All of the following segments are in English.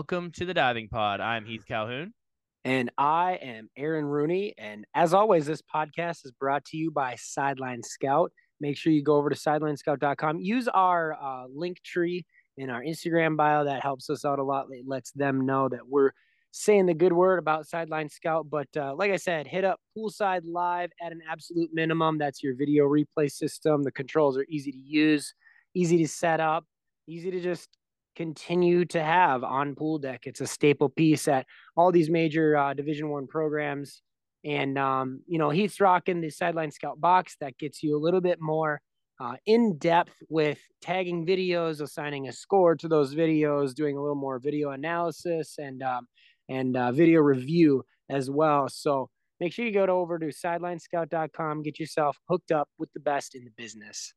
welcome to the Diving Pod. I'm Heath Calhoun. And I am Aaron Rooney. And as always, this podcast is brought to you by Sideline Scout. Make sure you go over to sidelinescout.com. Use our uh, link tree in our Instagram bio. That helps us out a lot. It lets them know that we're saying the good word about Sideline Scout. But uh, like I said, hit up Poolside Live at an absolute minimum. That's your video replay system. The controls are easy to use, easy to set up, easy to just continue to have on pool deck. It's a staple piece at all these major uh, Division One programs. And um, you know, he's rocking the Sideline Scout box that gets you a little bit more uh, in depth with tagging videos, assigning a score to those videos, doing a little more video analysis and um, and uh, video review as well. So make sure you go to over to sidelinescout.com, get yourself hooked up with the best in the business.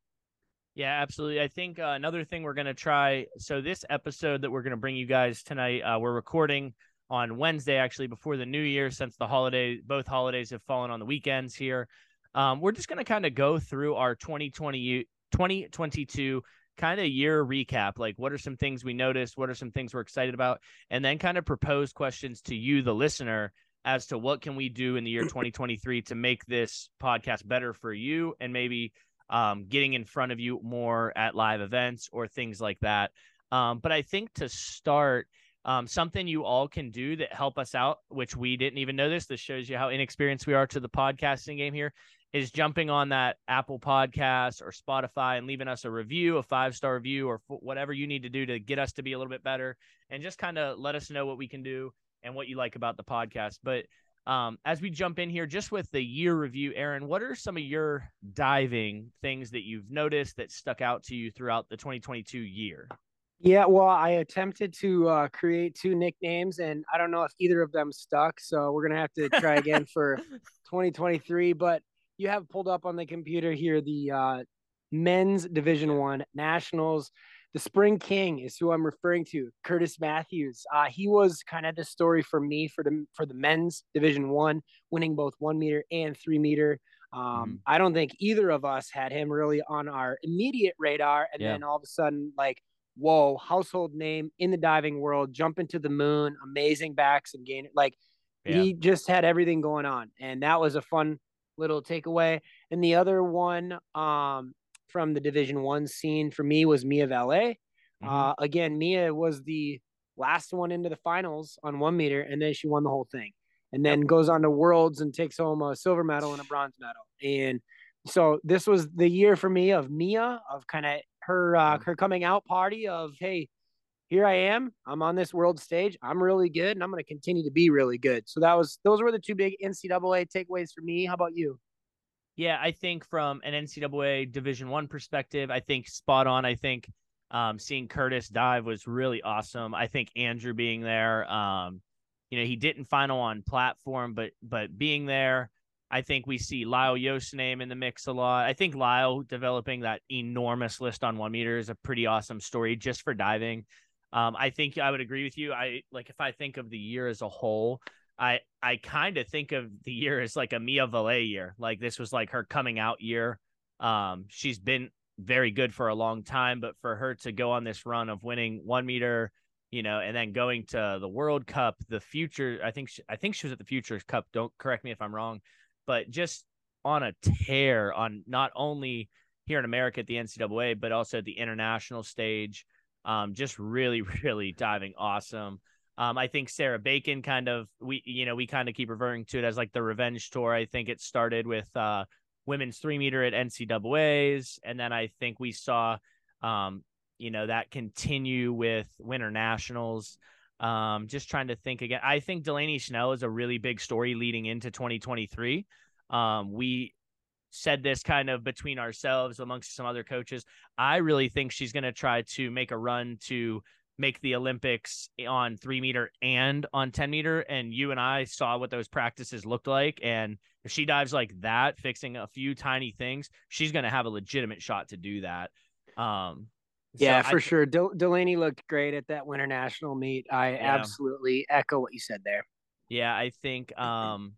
Yeah, absolutely. I think uh, another thing we're going to try. So, this episode that we're going to bring you guys tonight, uh, we're recording on Wednesday, actually, before the new year, since the holiday, both holidays have fallen on the weekends here. Um, we're just going to kind of go through our 2020, 2022 kind of year recap. Like, what are some things we noticed? What are some things we're excited about? And then kind of propose questions to you, the listener, as to what can we do in the year 2023 to make this podcast better for you and maybe um, getting in front of you more at live events or things like that. Um, but I think to start, um, something you all can do that help us out, which we didn't even know this. This shows you how inexperienced we are to the podcasting game here. Is jumping on that Apple Podcast or Spotify and leaving us a review, a five star review, or whatever you need to do to get us to be a little bit better, and just kind of let us know what we can do and what you like about the podcast. But um, as we jump in here, just with the year review, Aaron, what are some of your diving things that you've noticed that stuck out to you throughout the 2022 year? Yeah, well, I attempted to uh, create two nicknames, and I don't know if either of them stuck. So we're gonna have to try again for 2023. But you have pulled up on the computer here the uh, men's Division One Nationals the Spring King is who I'm referring to, Curtis Matthews. Uh, he was kind of the story for me for the for the men's Division One, winning both one meter and three meter. Um, mm I don't think either of us had him really on our immediate radar, and yeah. then all of a sudden, like, whoa, household name in the diving world, jumping to the moon, amazing backs and gain like. Yeah. He just had everything going on, and that was a fun little takeaway. And the other one, um, from the Division One scene for me was Mia Vallée. Mm-hmm. Uh, again, Mia was the last one into the finals on one meter, and then she won the whole thing, and then yep. goes on to Worlds and takes home a silver medal and a bronze medal. And so this was the year for me of Mia, of kind of her uh, her coming out party of hey, here I am. I'm on this world stage. I'm really good, and I'm going to continue to be really good. So that was those were the two big NCAA takeaways for me. How about you? Yeah, I think from an NCAA Division One perspective, I think spot on. I think um, seeing Curtis dive was really awesome. I think Andrew being there, um, you know, he didn't final on platform, but but being there, I think we see Lyle Yost's name in the mix a lot. I think Lyle developing that enormous list on one meter is a pretty awesome story just for diving. Um, I think I would agree with you. I like if I think of the year as a whole, I I kind of think of the year as like a Mia Vallée year. Like this was like her coming out year. Um, she's been very good for a long time, but for her to go on this run of winning one meter, you know, and then going to the World Cup, the future, I think she, I think she was at the Futures Cup. Don't correct me if I'm wrong, but just on a tear on not only here in America at the NCAA, but also at the international stage. Um, just really, really diving awesome. Um, I think Sarah Bacon kind of we you know we kind of keep referring to it as like the revenge tour. I think it started with uh, women's three meter at NCAA's, and then I think we saw um, you know that continue with Winter Nationals. Um, just trying to think again. I think Delaney Schnell is a really big story leading into 2023. Um, we said this kind of between ourselves amongst some other coaches. I really think she's going to try to make a run to make the Olympics on three meter and on 10 meter. And you and I saw what those practices looked like. And if she dives like that, fixing a few tiny things, she's going to have a legitimate shot to do that. Um, yeah, so for I, sure. Del- Delaney looked great at that winter national meet. I yeah. absolutely echo what you said there. Yeah, I think, um,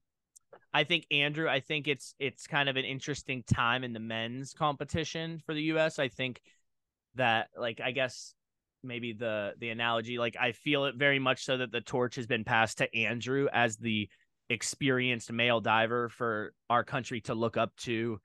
I think Andrew, I think it's it's kind of an interesting time in the men's competition for the US. I think that like I guess maybe the the analogy. Like I feel it very much so that the torch has been passed to Andrew as the experienced male diver for our country to look up to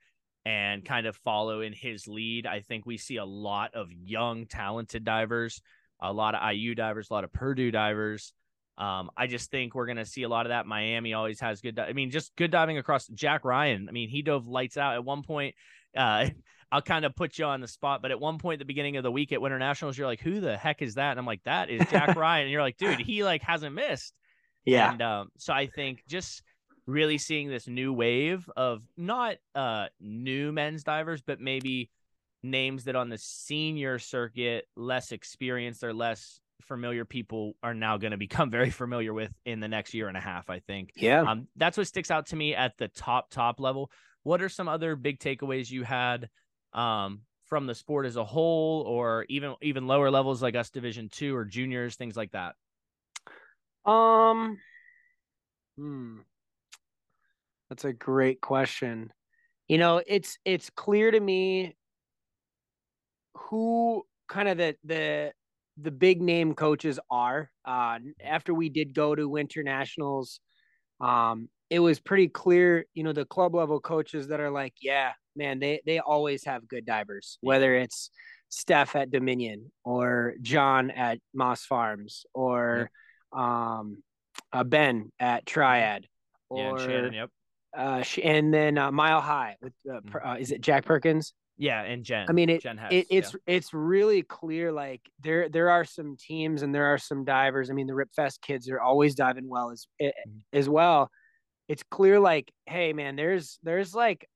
and kind of follow in his lead. I think we see a lot of young, talented divers, a lot of IU divers, a lot of Purdue divers. Um, I just think we're going to see a lot of that. Miami always has good. Di- I mean, just good diving across. Jack Ryan. I mean, he dove lights out at one point. Uh, I'll kind of put you on the spot, but at one point at the beginning of the week at Winter Nationals, you're like, "Who the heck is that?" And I'm like, "That is Jack Ryan." And you're like, "Dude, he like hasn't missed." Yeah. And um, so I think just really seeing this new wave of not uh new men's divers, but maybe names that on the senior circuit, less experienced or less familiar people are now going to become very familiar with in the next year and a half. I think. Yeah. Um, that's what sticks out to me at the top top level. What are some other big takeaways you had um, from the sport as a whole, or even even lower levels like us Division two or juniors, things like that? Um, hmm. That's a great question. You know, it's it's clear to me who kind of the the the big name coaches are. Uh, after we did go to internationals, um, it was pretty clear. You know, the club level coaches that are like, yeah, man, they they always have good divers, whether it's Steph at Dominion or John at Moss Farms or um, uh, Ben at Triad or yeah, and Shannon, yep. uh, and then uh, Mile High with uh, per- uh, is it Jack Perkins? Yeah, and Jen. I mean, it, Jen Hess, it it's yeah. it's really clear. Like there there are some teams and there are some divers. I mean, the Ripfest kids are always diving well as eh, as well. It's clear, like, hey man, there's there's like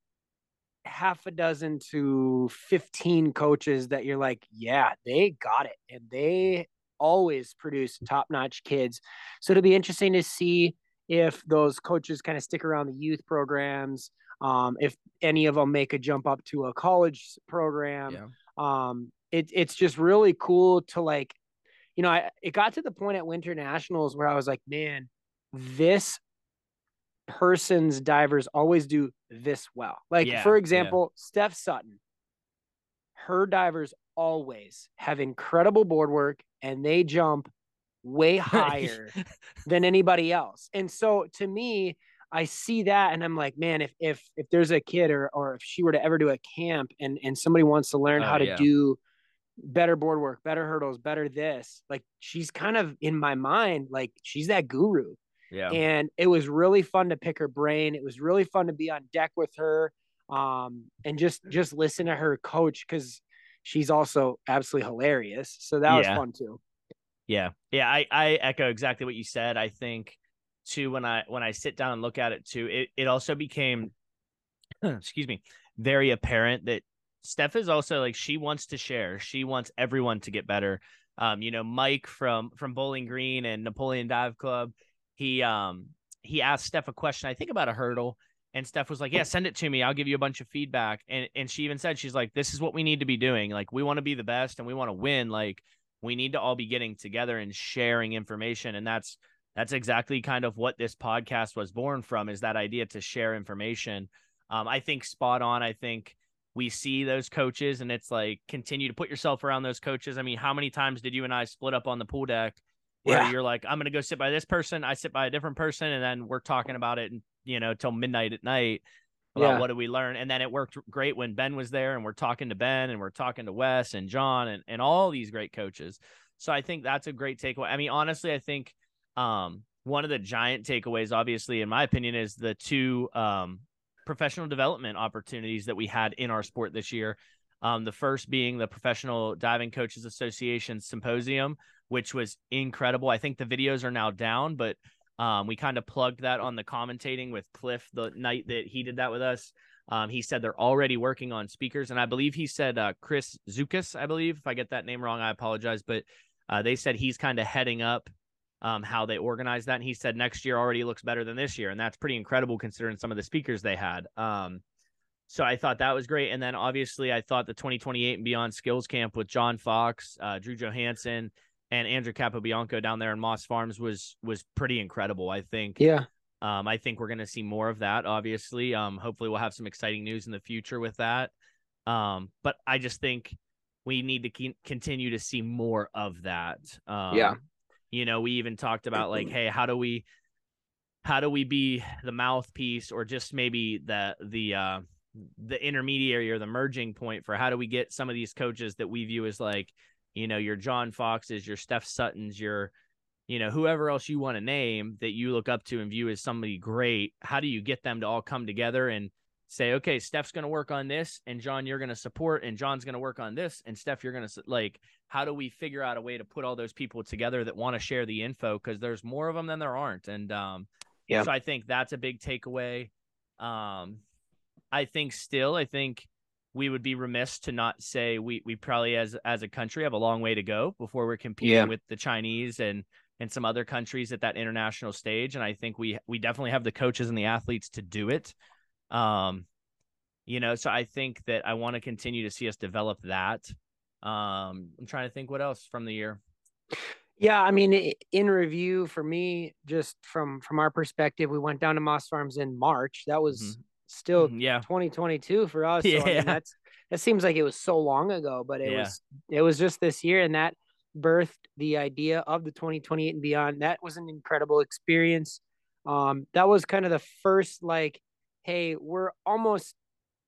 half a dozen to fifteen coaches that you're like, yeah, they got it, and they always produce top notch kids. So it'll be interesting to see if those coaches kind of stick around the youth programs um, if any of them make a jump up to a college program. Yeah. Um, it, it's just really cool to like, you know, I, it got to the point at Winter Nationals where I was like, man, this person's divers always do this well. Like, Yeah, for yeah. example, Steph Sutton, her divers always have incredible board work and they jump way higher than anybody else. And so to me, I see that and I'm like, man, if if if there's a kid or or if she were to ever do a camp and and somebody wants to learn Oh, how to yeah. do better board work, better hurdles, better this, like she's kind of in my mind, like she's that guru. Yeah. And it was really fun to pick her brain. It was really fun to be on deck with her um and just just listen to her coach because she's also absolutely hilarious. So that was fun too. Yeah. Yeah, I, I echo exactly what you said. I think too when I when I sit down and look at it too, it, it also became excuse me, very apparent that Steph is also like she wants to share. She wants everyone to get better. Um, you know, Mike from from Bowling Green and Napoleon Dive Club, he um he asked Steph a question, I think about a hurdle, and Steph was like, "Yeah, send it to me. I'll give you a bunch of feedback." And and she even said she's like, "This is what we need to be doing. Like we want to be the best and we want to win. Like we need to all be getting together and sharing information." And that's that's exactly kind of what this podcast was born from is that idea to share information. Um, I think spot on. I think we see those coaches and it's like continue to put yourself around those coaches. I mean, how many times did you and I split up on the pool deck where Yeah. you're like, I'm gonna go sit by this person, I sit by a different person, and then we're talking about it, and you know, till midnight at night about Yeah. what did we learn, and then it worked great when Ben was there, and we're talking to Ben, and we're talking to Wes and John, and and all these great coaches. So I think that's a great takeaway. I mean, honestly, I think um, one of the giant takeaways, obviously, in my opinion, is the two um, professional development opportunities that we had in our sport this year. Um, the first being the Professional Diving Coaches Association Symposium, which was incredible. I think the videos are now down, but um, we kind of plugged that on the commentating with Cliff the night that he did that with us. Um, he said they're already working on speakers, and I believe he said uh, Chris Zukas. I believe if I get that name wrong, I apologize, but uh, they said he's kind of heading up um, how they organize that. And he said next year already looks better than this year, and that's pretty incredible considering some of the speakers they had. Um, so I thought that was great. And then obviously I thought the 2028 and beyond skills camp with John Fox, uh, Drew Johansen, and Andrew Capobianco down there in Moss Farms was was pretty incredible. I think. Yeah. Um, I think we're going to see more of that. Obviously, um, hopefully we'll have some exciting news in the future with that. Um, but I just think we need to keep, continue to see more of that. Um, Yeah. You know, we even talked about like, hey, how do we, how do we be the mouthpiece or just maybe the the uh, the intermediary or the merging point for how do we get some of these coaches that we view as like, you know, your John Foxes, your Steph Suttons, your you know, whoever else you want to name that you look up to and view as somebody great, how do you get them to all come together and say, okay, Steph's going to work on this, and John, you're going to support, and John's going to work on this, and Steph, you're going to like, how do we figure out a way to put all those people together that want to share the info? Because there's more of them than there aren't, and um, Yeah. So I think that's a big takeaway. Um, I think still, I think we would be remiss to not say we we probably as as a country have a long way to go before we're competing Yeah. with the Chinese and and some other countries at that international stage. And I think we we definitely have the coaches and the athletes to do it. Um, you know, so I think that I want to continue to see us develop that. Um, I'm trying to think what else from the year. Yeah, I mean, in review for me, just from from our perspective, we went down to Moss Farms in March. That was still Mhm, yeah, 2022 for us. So, I mean, Yeah. that's that seems like it was so long ago, but it Yeah. was it was just this year, and that birthed the idea of the 2028 and beyond. That was an incredible experience. Um, that was kind of the first like, hey, we're almost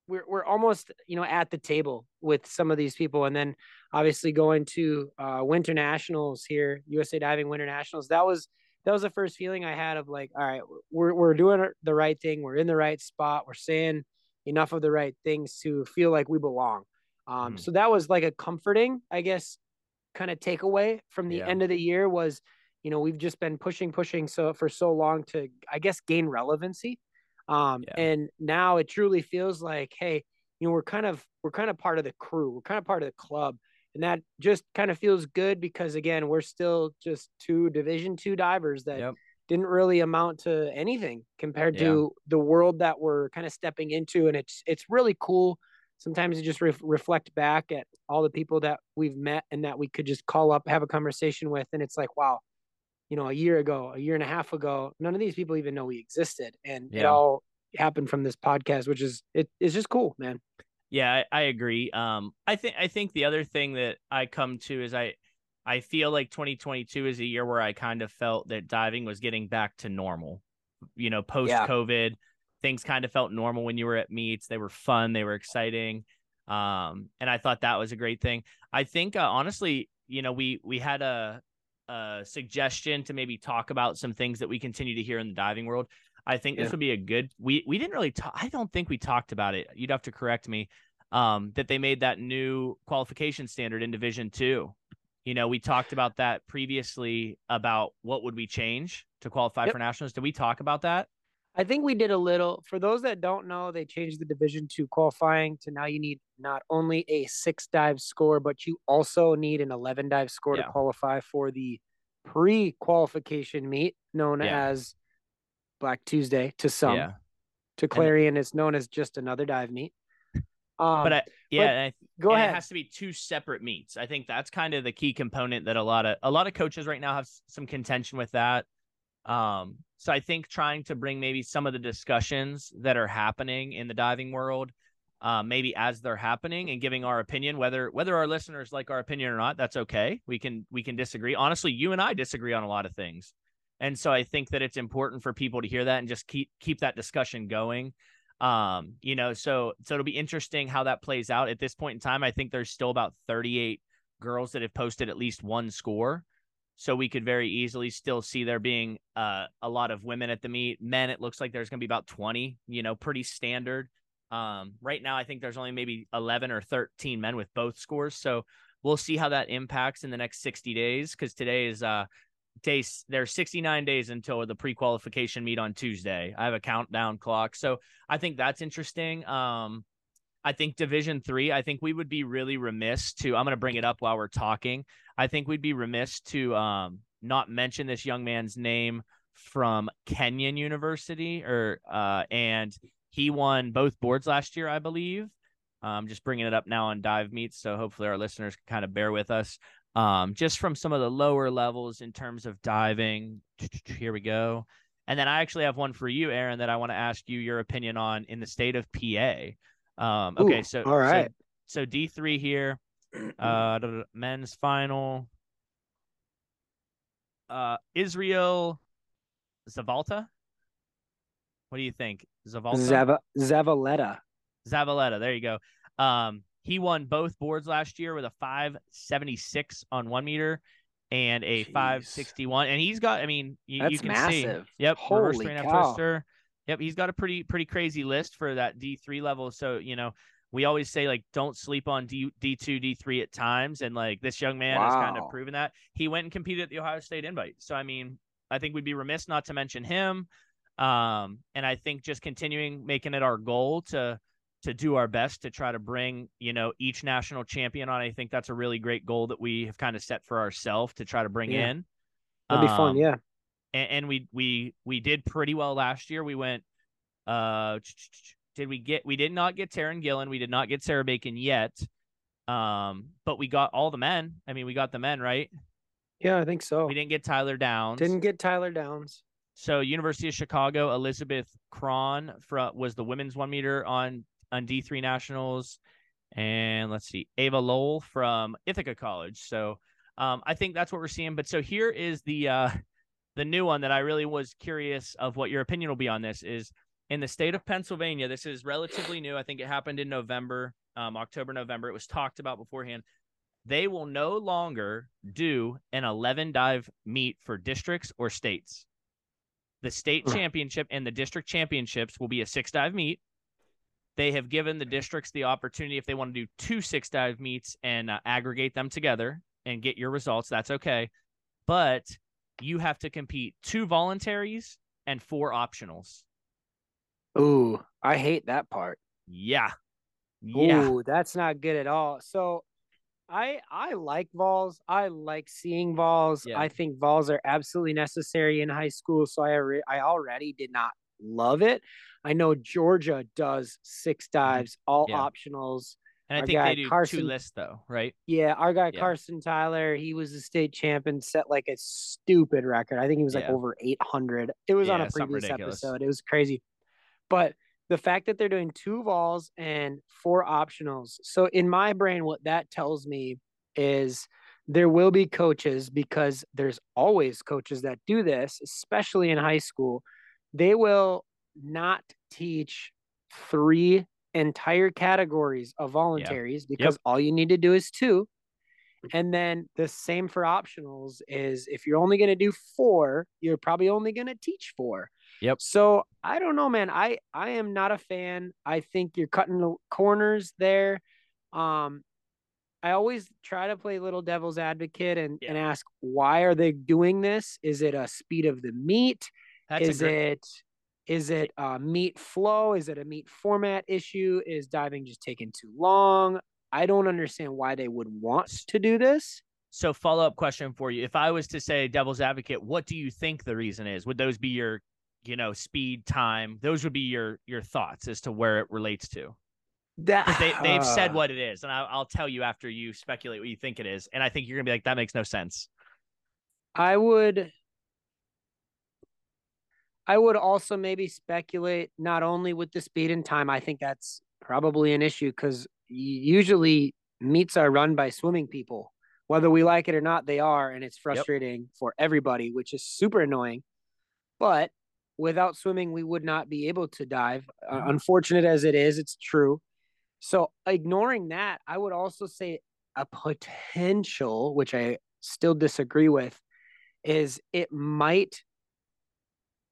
we're we're almost you know at the table with some of these people, and then obviously going to uh, Winter Nationals here, USA Diving Winter Nationals. That was that was the first feeling I had of like, all right, we're we're doing the right thing, we're in the right spot, we're saying enough of the right things to feel like we belong. Um, Mhm. So that was like a comforting, I guess, kind of takeaway from the Yeah. end of the year was, you know, we've just been pushing, pushing so for so long to, I guess, gain relevancy. Um, Yeah. and now it truly feels like, hey, you know, we're kind of we're kind of part of the crew, we're kind of part of the club, and that just kind of feels good because again, we're still just two Division two divers that Yep. didn't really amount to anything compared Yeah. to the world that we're kind of stepping into, and it's it's really cool. Sometimes you just re- reflect back at all the people that we've met and that we could just call up, have a conversation with, and it's like, wow, you know, a year ago, a year and a half ago, none of these people even know we existed, and it all happened from this podcast, which is it is just cool, man. Yeah, I, I agree. Um, I think I think the other thing that I come to is I I feel like 2022 is a year where I kind of felt that diving was getting back to normal. You know, post COVID, things kind of felt normal when you were at meets. They were fun, they were exciting. Um, and I thought that was a great thing. I think uh, honestly, you know, we we had a a suggestion to maybe talk about some things that we continue to hear in the diving world. I think this would be a good. We we didn't really talk. I don't think we talked about it. You'd have to correct me. Um, that they made that new qualification standard in Division Two. You know, we talked about that previously about what would we change to qualify Yep. for nationals. Did we talk about that? I think we did a little. For those that don't know, they changed the division two qualifying to now you need not only a six dive score, but you also need an 11 dive score Yeah. to qualify for the pre qualification meet known Yeah. as Black Tuesday to some. yeah, To Clarion, it's known as just another dive meet. Um, but I, yeah, and I, go ahead. It has to be two separate meets. I think that's kind of the key component that a lot of a lot of coaches right now have some contention with that. Um, so I think trying to bring maybe some of the discussions that are happening in the diving world, uh, maybe as they're happening, and giving our opinion, whether whether our listeners like our opinion or not, that's okay. We can we can disagree. Honestly, you and I disagree on a lot of things, and so I think that it's important for people to hear that and just keep keep that discussion going. Um you know so so it'll be interesting how that plays out. At this point in time i think there's still about 38 girls that have posted at least one score. So we could very easily still see there being uh, a lot of women at the meet. Men it looks like there's going to be about 20 you know pretty standard. Um right now i think there's only maybe 11 or 13 men with both scores. So we'll see how that impacts in the next 60 days because today is uh days there's 69 days until the pre-qualification meet on Tuesday. I have a countdown clock. So I think that's interesting. Um I think division 3, I think we would be really remiss to I'm going to bring it up while we're talking. I think we'd be remiss to um not mention this young man's name from Kenyon University or uh and he won both boards last year, I believe. I'm just bringing it up now on dive meets, so hopefully our listeners can kind of bear with us um, just from some of the lower levels in terms of diving. Here we go. And then I actually have one for you, Aaron, that I want to ask you your opinion on in the state of PA. Um, okay, Ooh, so all right. so, so D three here. Uh, men's final. Uh, Israel Zavalta. What do you think, Zavalta? Zava Zavaleta. Zavaleta. There you go. Um, he won both boards last year with a 576 on one meter and a Jeez. 561. And he's got, I mean, you, you can massive. see. Yep. Holy cow. Twister. Yep. He's got a pretty, pretty crazy list for that D3 level. So, you know, we always say like don't sleep on D D2 D3 at times and like this young man wow. has kind of proven that. He went and competed at the Ohio State Invite. So I mean, I think we'd be remiss not to mention him. Um and I think just continuing making it our goal to to do our best to try to bring, you know, each national champion on. I think that's a really great goal that we have kind of set for ourselves to try to bring yeah. in. That'd be um, fun, yeah. And, and we we we did pretty well last year. We went uh did we get? We did not get Taryn Gillen. We did not get Sarah Bacon yet. Um, but we got all the men. I mean, we got the men, right? Yeah, I think so. We didn't get Tyler Downs. Didn't get Tyler Downs. So University of Chicago, Elizabeth Cron was the women's one meter on on D three nationals, and let's see, Ava Lowell from Ithaca College. So um, I think that's what we're seeing. But so here is the uh, the new one that I really was curious of what your opinion will be on this is in the state of Pennsylvania, this is relatively new. I think it happened in November, um, October, November. It was talked about beforehand. They will no longer do an 11 dive meet for districts or states. The state championship and the district championships will be a six dive meet. They have given the districts the opportunity if they want to do two six dive meets and uh, aggregate them together and get your results. That's okay. But you have to compete two voluntaries and four optionals. Ooh, I hate that part. Yeah. Yeah. Ooh, that's not good at all. So I I like vols. I like seeing vols. Yeah. I think vols are absolutely necessary in high school. So I re- I already did not love it. I know Georgia does six mm-hmm. dives, all yeah. optionals. And I our think they do Carson, two lists though, right? Yeah, our guy yeah. Carson Tyler, he was a state champion, set like a stupid record. I think he was like yeah. over 800. It was on a previous episode. It was crazy. But the fact that they're doing two vols and four optionals. So in my brain, what that tells me is there will be coaches because there's always coaches that do this, especially in high school. They will not teach three entire categories of voluntaries yep. because yep. all you need to do is two. And then the same for optionals is if you're only going to do four, you're probably only going to teach four. Yep. So I don't know, man. I I am not a fan. I think you're cutting the corners there. Um, I always try to play little devil's advocate and, yeah. and ask why are they doing this? Is it a speed of the meet? That's is great... it is it a meet flow? Is it a meet format issue? Is diving just taking too long? I don't understand why they would want to do this. So follow up question for you. If I was to say devil's advocate, what do you think the reason is? Would those be your you know, speed, time. Those would be your your thoughts as to where it relates to. That they they've uh, said what it is, and I, I'll tell you after you speculate what you think it is, and I think you're gonna be like, that makes no sense. I would. I would also maybe speculate not only with the speed and time. I think that's probably an issue because usually meets are run by swimming people, whether we like it or not. They are, and it's frustrating yep. for everybody, which is super annoying. But without swimming, we would not be able to dive. Uh, mm-hmm. unfortunate as it is, it's true. So, ignoring that, I would also say a potential, which I still disagree with, is it might,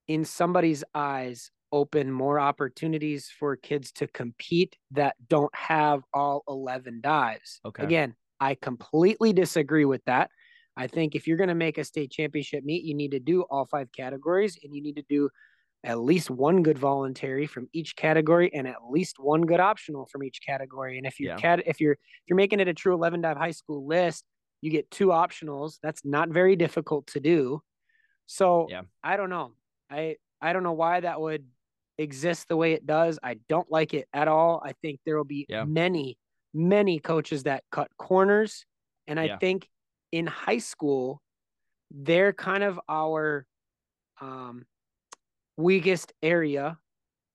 in somebody's eyes, open more opportunities for kids to compete that don't have all 11 dives. Okay. Again, I completely disagree with that. I think if you're going to make a state championship meet, you need to do all five categories and you need to do at least one good voluntary from each category and at least one good optional from each category. And if you yeah. cat if you're if you're making it a true 11 dive high school list, you get two optionals. That's not very difficult to do. So yeah. I don't know. I I don't know why that would exist the way it does. I don't like it at all. I think there will be yeah. many many coaches that cut corners and I yeah. think in high school, they're kind of our um, weakest area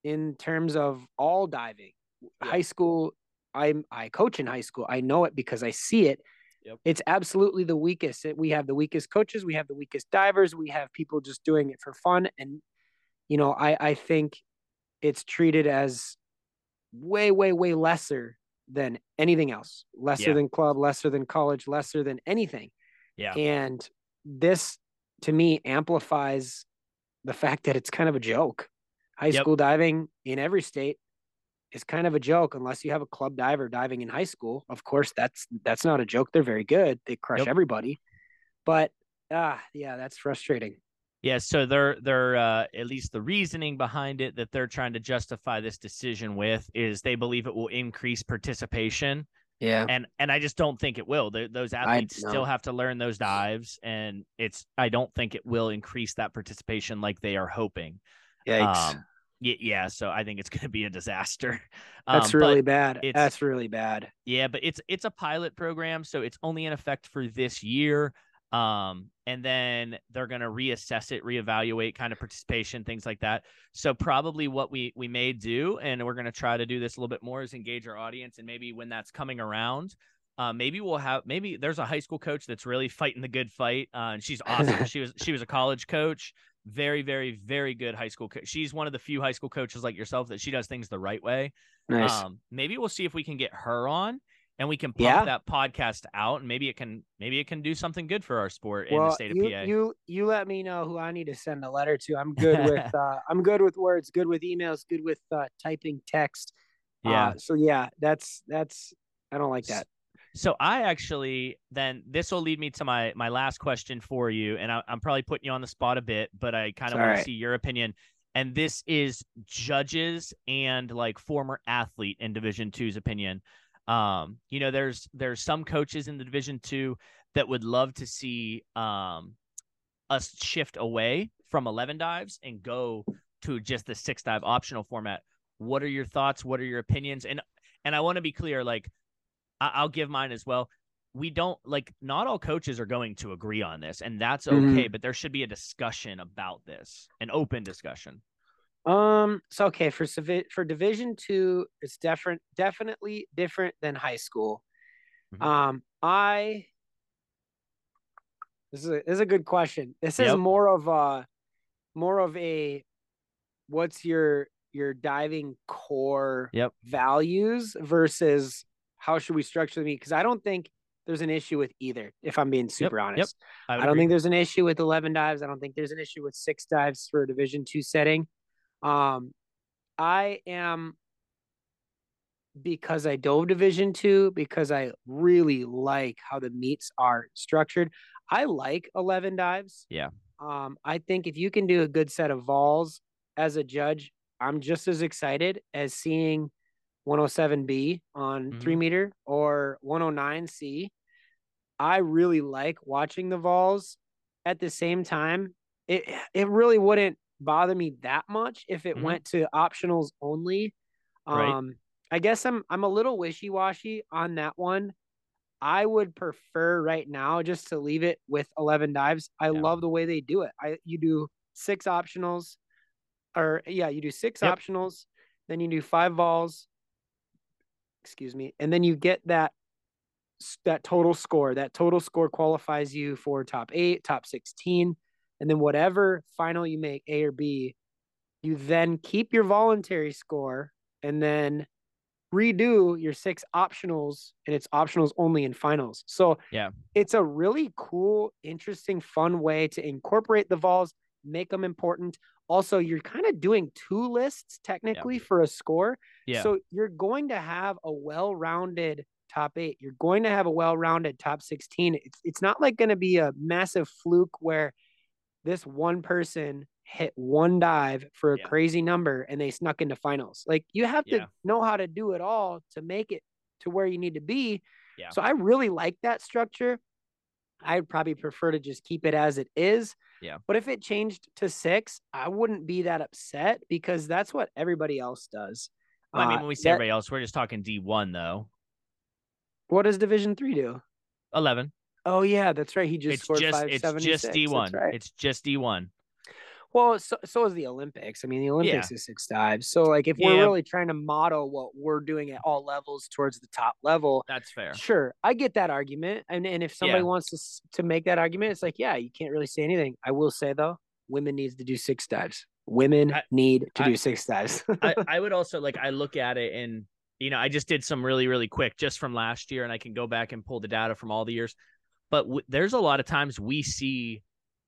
in terms of all diving. Yeah. High school I'm I coach in high school. I know it because I see it. Yep. It's absolutely the weakest. We have the weakest coaches. We have the weakest divers. We have people just doing it for fun. And you know, I I think it's treated as way way way lesser than anything else. Lesser Yeah. than club. Lesser than college. Lesser than anything. Yeah. And this to me amplifies the fact that it's kind of a joke. High Yep. school diving in every state is kind of a joke unless you have a club diver diving in high school. Of course, that's that's not a joke. They're very good. They crush Yep. everybody. But ah, yeah, that's frustrating. Yeah, so they're they're uh, at least the reasoning behind it that they're trying to justify this decision with is they believe it will increase participation, Yeah. and and I just don't think it will. Th those athletes still have to learn those dives, and it's I don't think it will increase that participation like they are hoping. Yikes. Um, yeah, yeah, so I think it's going to be a disaster. that's Um, really bad. That's really bad. Yeah, but it's it's a pilot program, so it's only in effect for this year. Um, and then they're gonna reassess it, reevaluate kind of participation, things like that. So probably what we we may do, and we're gonna try to do this a little bit more, is engage our audience, and maybe when that's coming around, uh, maybe we'll have maybe there's a high school coach that's really fighting the good fight, uh, and she's awesome. she was she was a college coach, very very very good high school. Co- she's one of the few high school coaches like yourself that she does things the right way. Nice. Um, maybe we'll see if we can get her on and we can pump Yeah. that podcast out and maybe it can maybe it can do something good for our sport in the state of you, PA. you you let me know who I need to send a letter to. I'm good with uh, I'm good with words, good with emails, good with uh, typing text. yeah. Uh, so yeah, that's that's I don't like that. So I actually then this will lead me to my my last question for you, and I, I'm probably putting you on the spot a bit, but I kind of want to see your opinion. And this is judges and like former athlete in Division Two's opinion. Um, you know, there's there's some coaches in the Division Two that would love to see um us shift away from 11 dives and go to just the six dive optional format. What are your thoughts? What are your opinions? And and I want to be clear, like I- I'll give mine as well. We don't like not all coaches are going to agree on this, and that's okay. Mhm. But there should be a discussion about this, an open discussion. Um. So okay, for for Division Two, it's different, definitely different than high school. Mhm. Um. I. This is a, this is a good question. This is more of a, more of a, what's your your diving core Yep. values versus how should we structure the meet? Because I don't think there's an issue with either. If I'm being super yep. honest. would I don't think there's an issue with 11 dives. I don't think there's an issue with six dives for a Division two setting. Um, I am because I dove Division two because I really like how the meets are structured. I like 11 dives. Yeah. Um, I think if you can do a good set of vols as a judge, I'm just as excited as seeing 107B on three Mhm. meter or 109C. I really like watching the vols. At the same time, it it really wouldn't bother me that much if it Mhm. went to optionals only. Right. Um, I guess I'm I'm a little wishy washy on that one. I would prefer right now just to leave it with 11 dives. I Yeah. love the way they do it. I you do six optionals, or yeah, you do six Yep. optionals, then you do five vols. Excuse me, and then you get that that total score. That total score qualifies you for top eight, top 16, and then whatever final you make, A or B, you then keep your voluntary score and then redo your six optionals, and it's optionals only in finals. So Yeah. it's a really cool, interesting, fun way to incorporate the vols, make them important. Also, you're kind of doing two lists technically for a score. Yeah. So you're going to have a well-rounded top eight. You're going to have a well-rounded top 16. It's it's not like going to be a massive fluke where this one person hit one dive for a Yeah. crazy number and they snuck into finals. Like you have to Yeah. know how to do it all to make it to where you need to be. Yeah. So I really like that structure. I'd probably prefer to just keep it as it is. Yeah. But if it changed to six, I wouldn't be that upset because that's what everybody else does. Well, I mean, Uh, when we say that- everybody else, we're just talking D1 though. what does Division Three do? 11. Oh yeah, that's right. He just it's scored just five it's just. D1. That's right. It's just D1. Well, so so is the Olympics. I mean, the Olympics is six dives. So like if we're really trying to model what we're doing at all levels towards the top level, That's fair. sure, I get that argument. And and if somebody Yeah. wants to to make that argument, it's like, yeah, you can't really say anything. I will say though, women needs to do six dives. Women I- need to I- do six dives. I, I would also like I look at it and you know I just did some really really quick just from last year and I can go back and pull the data from all the years, but w- there's a lot of times we see.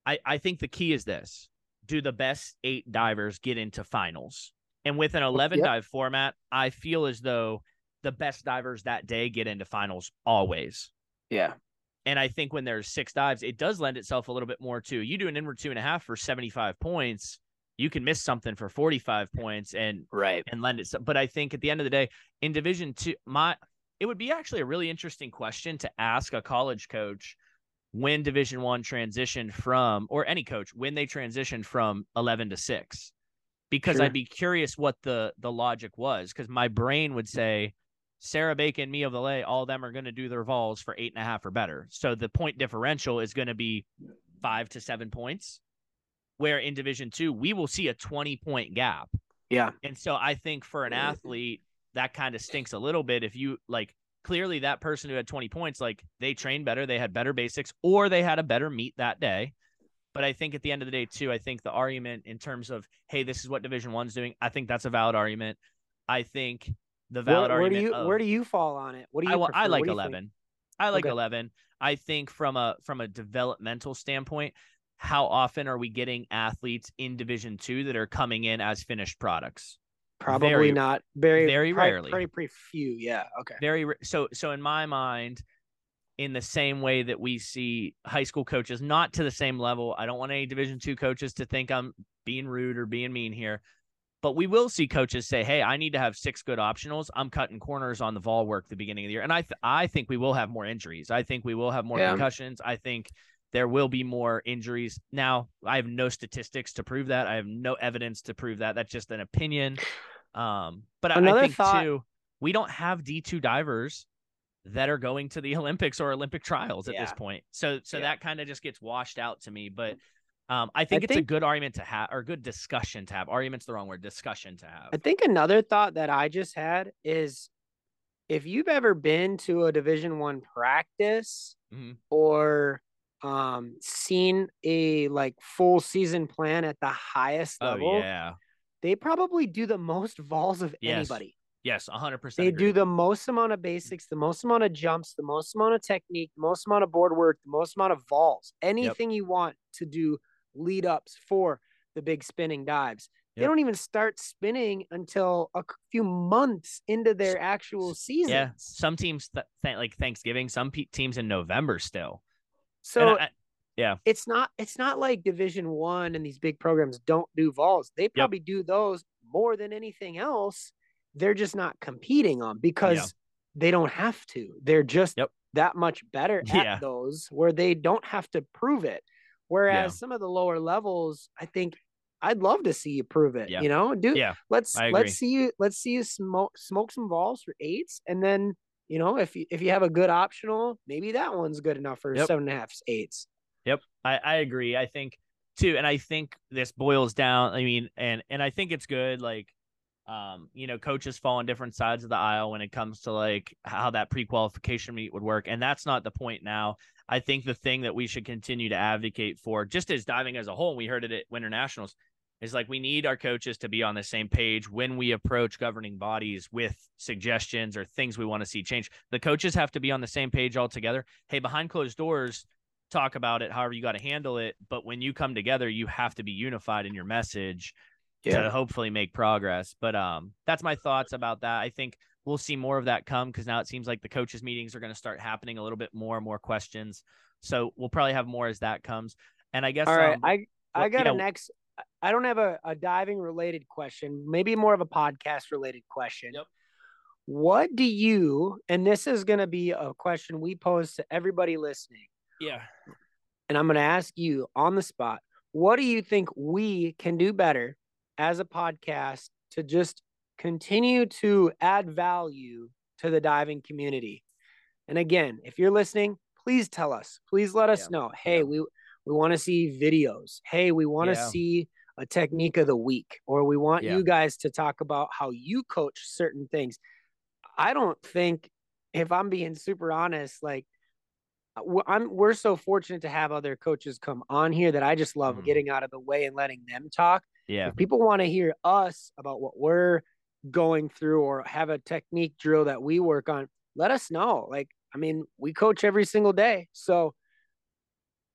I I think the key is this: do the best eight divers get into finals? And with an eleven Yep. dive format, I feel as though the best divers that day get into finals always. yeah. And I think when there's six dives, it does lend itself a little bit more to you do an inward two and a half for 75 points. You can miss something for 45 points and Right. and lend it. But I think at the end of the day, in Division Two, my it would be actually a really interesting question to ask a college coach when Division One transitioned from, or any coach when they transitioned from 11 to six, because Sure. I'd be curious what the the logic was. Because my brain would say. Sarah Bacon, Mia Vallée, all of them are going to do their vols for eight and a half or better. So the point differential is going to be five to seven points. Where in Division Two, we will see a 20 point gap. Yeah. And so I think for an athlete, that kind of stinks a little bit. If you like, clearly that person who had 20 points, like they trained better, they had better basics, or they had a better meet that day. But I think at the end of the day, too, I think the argument in terms of, hey, this is what Division One's doing, I think that's a valid argument. I think the valid Where, where do argument. you of- where do you fall on it? What do I, you? prefer? I like do 11. I like Okay. 11. I think from a from a developmental standpoint, how often are we getting athletes in Division 2 that are coming in as finished products? Probably Very- not. Very very probably- rarely. Pretty pretty few. Yeah. Okay. Very so so in my mind in the same way that we see high school coaches not to the same level. I don't want any Division 2 coaches to think I'm being rude or being mean here. But we will see coaches say, "Hey, I need to have six good optionals. I'm cutting corners on the vol work at the beginning of the year." And I th- I think we will have more injuries. I think we will have more Yeah. concussions. I think there will be more injuries. Now, I have no statistics to prove that. I have no evidence to prove that. That's just an opinion. Um, but I- I, Another think thought- too, we don't have D2 divers that are going to the Olympics or Olympic trials at this point. So so Yeah. that kind of just gets washed out to me. But um, I think it's a good argument to have or good discussion to have. Argument's the wrong word, discussion to have. I think another thought that I just had is if you've ever been to a Division One practice Mhm. or um seen a like full season plan at the highest Oh level, yeah. They probably do the most vols of Yes. anybody. Yes, hundred percent. They do the most amount of basics, the most amount of jumps, the most amount of technique, the most amount of board work, the most amount of vols. Anything you want to do lead ups for the big spinning dives. They don't even start spinning until a few months into their actual season. Yeah, some teams th- th- like Thanksgiving. Some pe- teams in November still. So And I- it's not it's not like Division One and these big programs don't do vols. They probably do those more than anything else. They're just not competing on because they don't have to. They're just Yep. that much better at Yeah. those where they don't have to prove it. Whereas Yeah. some of the lower levels, I think I'd love to see you prove it. Yeah. You know, do yeah, let's let's see you let's see you smoke smoke some balls for eights, and then you know if you if you have a good optional, maybe that one's good enough for Yep. seven and a half eights. I, I agree. I think too, and I think this boils down. I mean, and and I think it's good. Like, um, you know, coaches fall on different sides of the aisle when it comes to like how that pre-qualification meet would work, and that's not the point now. I think the thing that we should continue to advocate for, just as diving as a whole, we heard it at Winter Nationals, is like we need our coaches to be on the same page when we approach governing bodies with suggestions or things we want to see change. The coaches have to be on the same page altogether. Hey, behind closed doors, talk about it however you got to handle it. But when you come together, you have to be unified in your message to hopefully make progress. But um, that's my thoughts about that. I think we'll see more of that come because now it seems like the coaches meetings are going to start happening a little bit more and more questions. So we'll probably have more as that comes. And I guess All right, um, I I got yeah. a next. I don't have a, a diving related question. Maybe more of a podcast related question. Yep. What do you? And this is going to be a question we pose to everybody listening. Yeah, And I'm going to ask you on the spot. What do you think we can do better as a podcast to just continue to add value to the diving community? And again, if you're listening, please tell us. Please let us Yeah. know. Hey, Yeah. we we want to see videos. Hey, we want to Yeah. see a technique of the week, or we want you guys to talk about how you coach certain things. I don't think, if I'm being super honest, like I'm, we're so fortunate to have other coaches come on here that I just love Mhm. getting out of the way and letting them talk. Yeah. If people want to hear us about what we're going through or have a technique drill that we work on, let us know. Like, I mean, we coach every single day. So,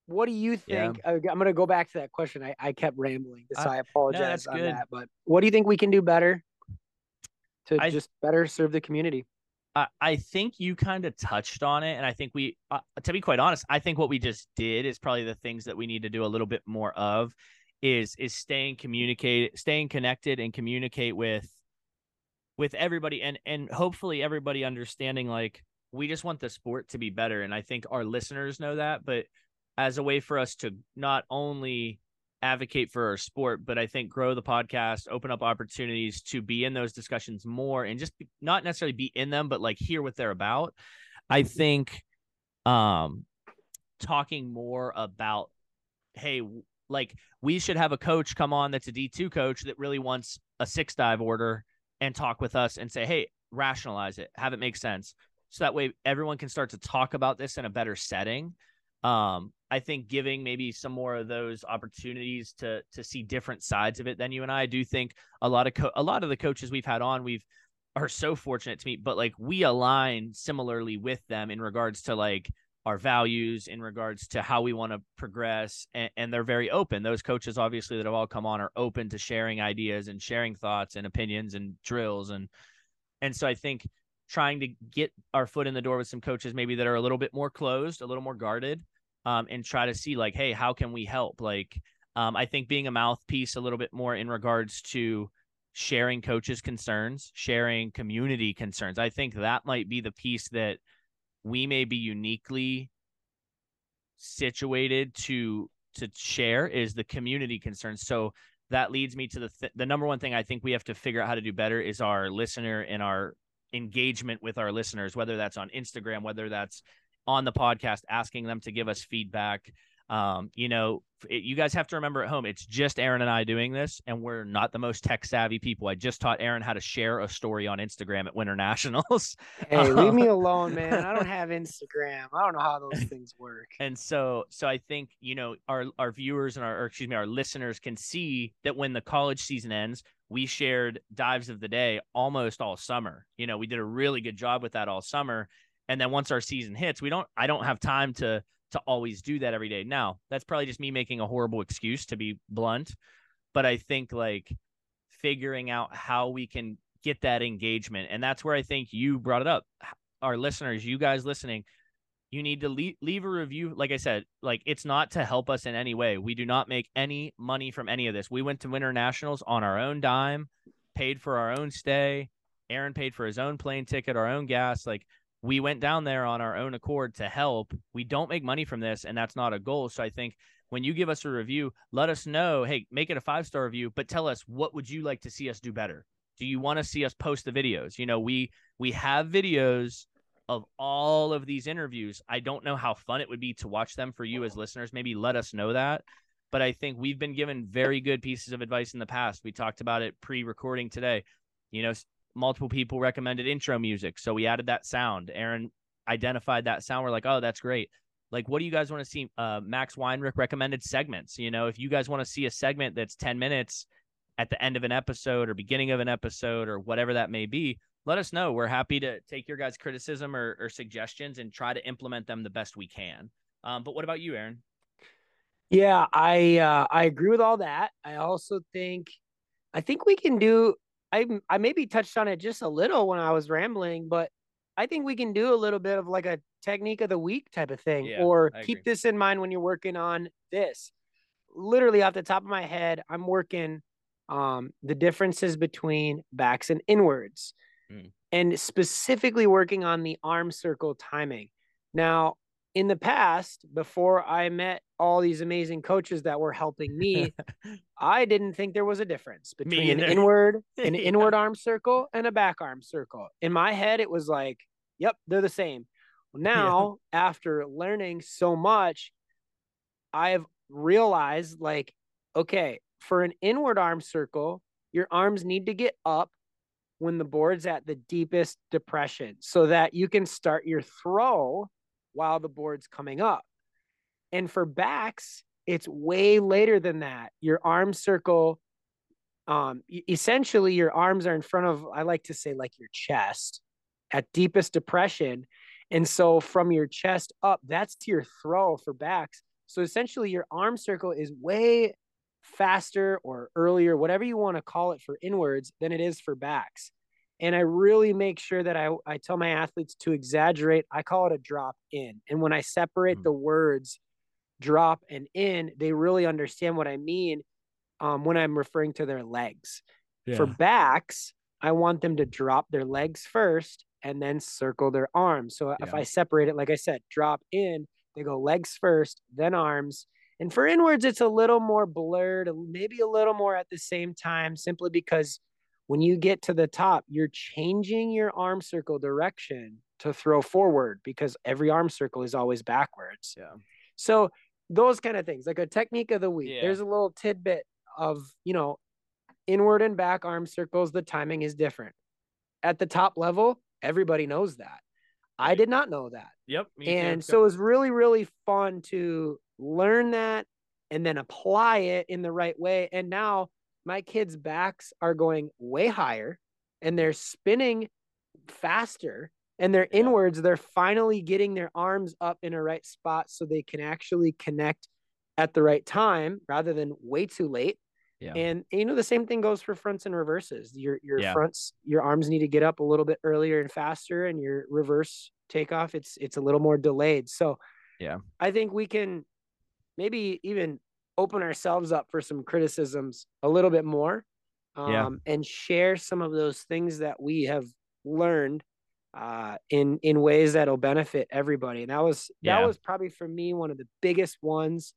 what do you think? I- I'm going to go back to that question. I, I kept rambling, so I- I apologize that's on good. that. But what do you think we can do better to I- just better serve the community? I, think you kind of touched on it, and I think we, uh, to be quite honest, I think what we just did is probably the things that we need to do a little bit more of, is is staying communicate, staying connected, and communicate with, with everybody, and and hopefully everybody understanding like we just want the sport to be better, and I think our listeners know that, but as a way for us to not only advocate for our sport, but I think grow the podcast, open up opportunities to be in those discussions more and just be, not necessarily be in them, but like hear what they're about. I think um talking more about hey, like we should have a coach come on that's a D2 coach that really wants a six dive order and talk with us and say, "Hey, rationalize it, have it make sense." So that way everyone can start to talk about this in a better setting um i think giving maybe some more of those opportunities to to see different sides of it than you and i do think a lot of co- a lot of the coaches we've had on we've are so fortunate to meet but like we align similarly with them in regards to like our values in regards to how we want to progress and, and they're very open. Those coaches obviously that have all come on are open to sharing ideas and sharing thoughts and opinions and drills and and so i think trying to get our foot in the door with some coaches maybe that are a little bit more closed, a little more guarded, um, and try to see like, hey, how can we help? Like, um, I think being a mouthpiece a little bit more in regards to sharing coaches' concerns, sharing community concerns. I think that might be the piece that we may be uniquely situated to to share is the community concerns. So that leads me to the th- the number one thing I think we have to figure out how to do better is our listener and our engagement with our listeners, whether that's on Instagram, whether that's on the podcast, asking them to give us feedback. Um, you know, it, you guys have to remember at home, it's just Aaron and I doing this, and we're not the most tech savvy people. I just taught Aaron how to share a story on Instagram at Winter Nationals. Hey, leave Um, me alone, man. I don't have Instagram. I don't know how those things work. and so so i think you know our our viewers and our excuse me our listeners can see that when the college season ends we shared dives of the day almost all summer you know we did a really good job with that all summer and then once our season hits we don't i don't have time to to always do that every day. Now that's probably just me making a horrible excuse to be blunt but i think like figuring out how we can get that engagement and that's where i think you brought it up. Our listeners you guys listening you need to leave, leave a review like i said like it's not to help us in any way. We do not make any money from any of this. We went to winter nationals on our own dime paid for our own stay aaron paid for his own plane ticket our own gas like we went down there on our own accord to help we don't make money from this and that's not a goal so i think when you give us a review let us know hey make it a five star review but tell us what would you like to see us do better do you want to see us post the videos you know we we have videos of all of these interviews. I don't know how fun it would be to watch them for you as listeners. Maybe let us know that. But I think we've been given very good pieces of advice in the past. We talked about it pre recording today. You know, multiple people recommended intro music. So we added that sound. Aaron identified that sound. We're like, oh, that's great. Like, what do you guys want to see? Uh, Max Weinrich recommended segments. You know, if you guys want to see a segment that's 10 minutes at the end of an episode or beginning of an episode or whatever that may be, let us know. We're happy to take your guys' criticism or, or suggestions and try to implement them the best we can. Um, but what about you, Aaron? Yeah, I uh, I agree with all that. I also think I think we can do I I maybe touched on it just a little when I was rambling, but I think we can do a little bit of like a technique of the week type of thing Yeah, or I keep agree. this in mind when you're working on this. Literally off the top of my head, I'm working um the differences between backs and inwards. Mm. And specifically working on the arm circle timing. Now, in the past, before I met all these amazing coaches that were helping me, I didn't think there was a difference between an inward, an Yeah. inward arm circle and a back arm circle. In my head, it was like, yep, they're the same. Now, after learning so much, I've realized like, okay, for an inward arm circle, your arms need to get up when the board's at the deepest depression so that you can start your throw while the board's coming up. And for backs, it's way later than that. Your arm circle, um, essentially, your arms are in front of, I like to say, like your chest at deepest depression. And so from your chest up, that's to your throw for backs. So essentially, your arm circle is way faster or earlier, whatever you want to call it for inwards, than it is for backs. And I really make sure that I, I tell my athletes to exaggerate. I call it a drop in. And when I separate mm-hmm. the words drop and in, they really understand what I mean um, when I'm referring to their legs. Yeah. For backs, I want them to drop their legs first and then circle their arms. So yeah. if I separate it, like I said, drop in, they go legs first, then arms. And for inwards, it's a little more blurred, maybe a little more at the same time, simply because when you get to the top, you're changing your arm circle direction to throw forward because every arm circle is always backwards. Yeah. So those kind of things, like a technique of the week, yeah. there's a little tidbit of, you know, inward and back arm circles, the timing is different. At the top level, everybody knows that. I did not know that. Yep. And too. so it was really, really fun to learn that and then apply it in the right way. And now my kids' backs are going way higher and they're spinning faster and they're yeah. inwards. They're finally getting their arms up in a right spot so they can actually connect at the right time rather than way too late. Yeah. And you know the same thing goes for fronts and reverses. Your your yeah. fronts, your arms need to get up a little bit earlier and faster, and your reverse takeoff, it's it's a little more delayed. So yeah, I think we can maybe even open ourselves up for some criticisms a little bit more um, yeah. and share some of those things that we have learned uh, in in ways that'll benefit everybody. And that was that was probably for me one of the biggest ones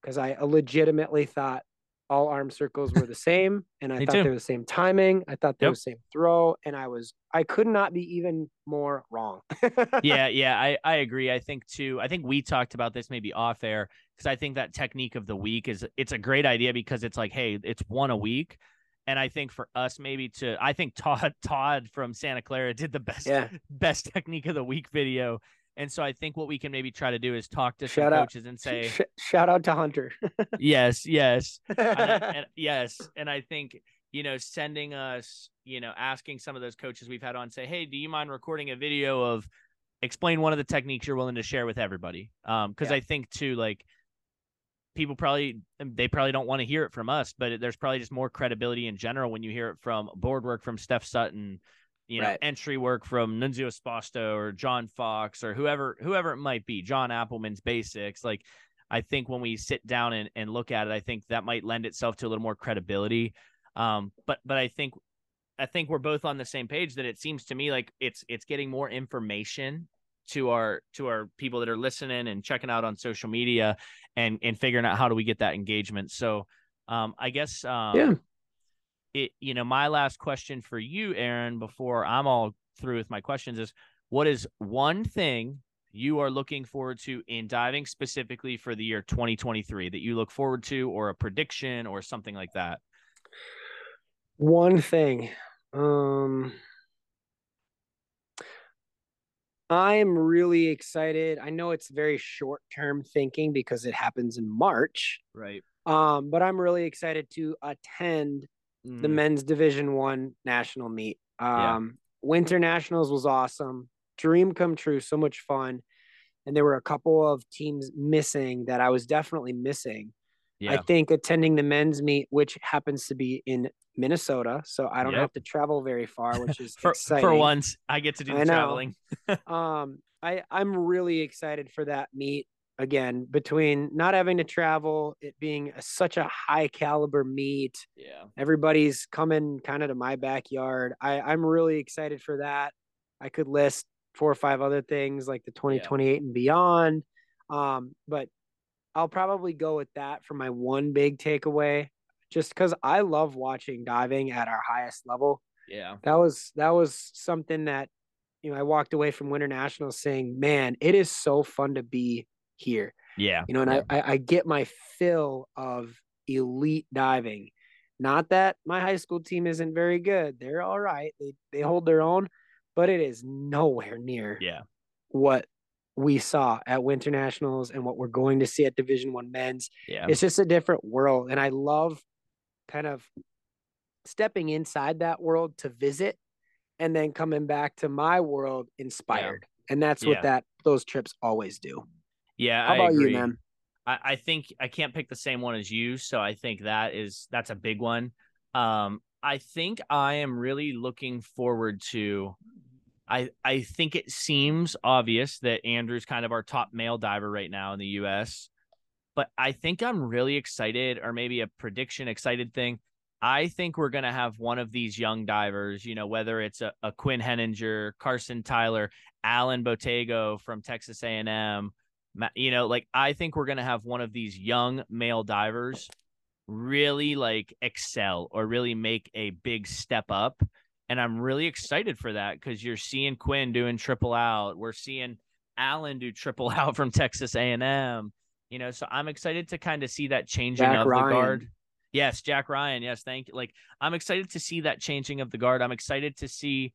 because I legitimately thought all arm circles were the same and i thought too. they were the same timing i thought they yep. were the same throw and i was i could not be even more wrong yeah yeah i i agree i think too i think we talked about this maybe off air because i think that technique of the week is it's a great idea because it's like hey it's one a week and I think for us maybe to I think Todd Todd from Santa Clara did the best yeah. best technique of the week video and so I think what we can maybe try to do is talk to shout some out. coaches and say, Sh- shout out to Hunter. yes, yes, and, yes. And I think you know, sending us, you know, asking some of those coaches we've had on, say, hey, do you mind recording a video of explain one of the techniques you're willing to share with everybody? Um, because yeah. I think too, like people probably they probably don't want to hear it from us, but there's probably just more credibility in general when you hear it from board work from Steph Sutton you know, right. entry work from Nunzio Esposito or John Fox or whoever whoever it might be, John Appleman's basics. Like I think when we sit down and, and look at it, I think that might lend itself to a little more credibility. Um, but but I think I think we're both on the same page that it seems to me like it's it's getting more information to our to our people that are listening and checking out on social media and and figuring out how do we get that engagement. So um I guess um yeah it you know my last question for you aaron before i'm all through with my questions is what is one thing you are looking forward to in diving specifically for the year 2023 that you look forward to or a prediction or something like that? One thing um i'm really excited. I know it's very short term thinking because it happens in march. Right. Um but i'm really excited to attend mm. the men's division one national meet um yeah. winter nationals was awesome dream come true so much fun and there were a couple of teams missing that i was definitely missing yeah. i think attending the men's meet which happens to be in minnesota so i don't yep. have to travel very far which is for, exciting. for once i get to do the traveling um i i'm really excited for that meet again between not having to travel it being a, such a high caliber meet yeah. everybody's coming kind of to my backyard i i'm really excited for that. I could list four or five other things like the 2028 yeah. and beyond um but i'll probably go with that for my one big takeaway just because i love watching diving at our highest level. Yeah. That was that was something that you know i walked away from winter nationals saying man it is so fun to be here. Yeah. You know, and. I, I get my fill of elite diving. Not that my high school team isn't very good. They're all right. They they hold their own, but it is nowhere near Yeah. what we saw at Winter Nationals and what we're going to see at Division One men's. Yeah. It's just a different world, and I love kind of stepping inside that world to visit, and then coming back to my world inspired. And that's Yeah. what that those trips always do. Yeah. How I about agree. you, man? I, I think I can't pick the same one as you, so I think that is that's a big one. Um, I think I am really looking forward to. I I think it seems obvious that Andrew's kind of our top male diver right now in the U.S., but I think I'm really excited, or maybe a prediction excited thing. I think we're gonna have one of these young divers, you know, whether it's a, a Quinn Henninger, Carson Tyler, Allen Bottego from Texas A&M, you know like i think we're going to have one of these young male divers really like excel or really make a big step up and i'm really excited for that because you're seeing quinn doing triple out we're seeing Allen do triple out from texas a&m you know so i'm excited to kind of see that changing Jack of Ryan. the guard yes jack ryan yes thank you like i'm excited to see that changing of the guard i'm excited to see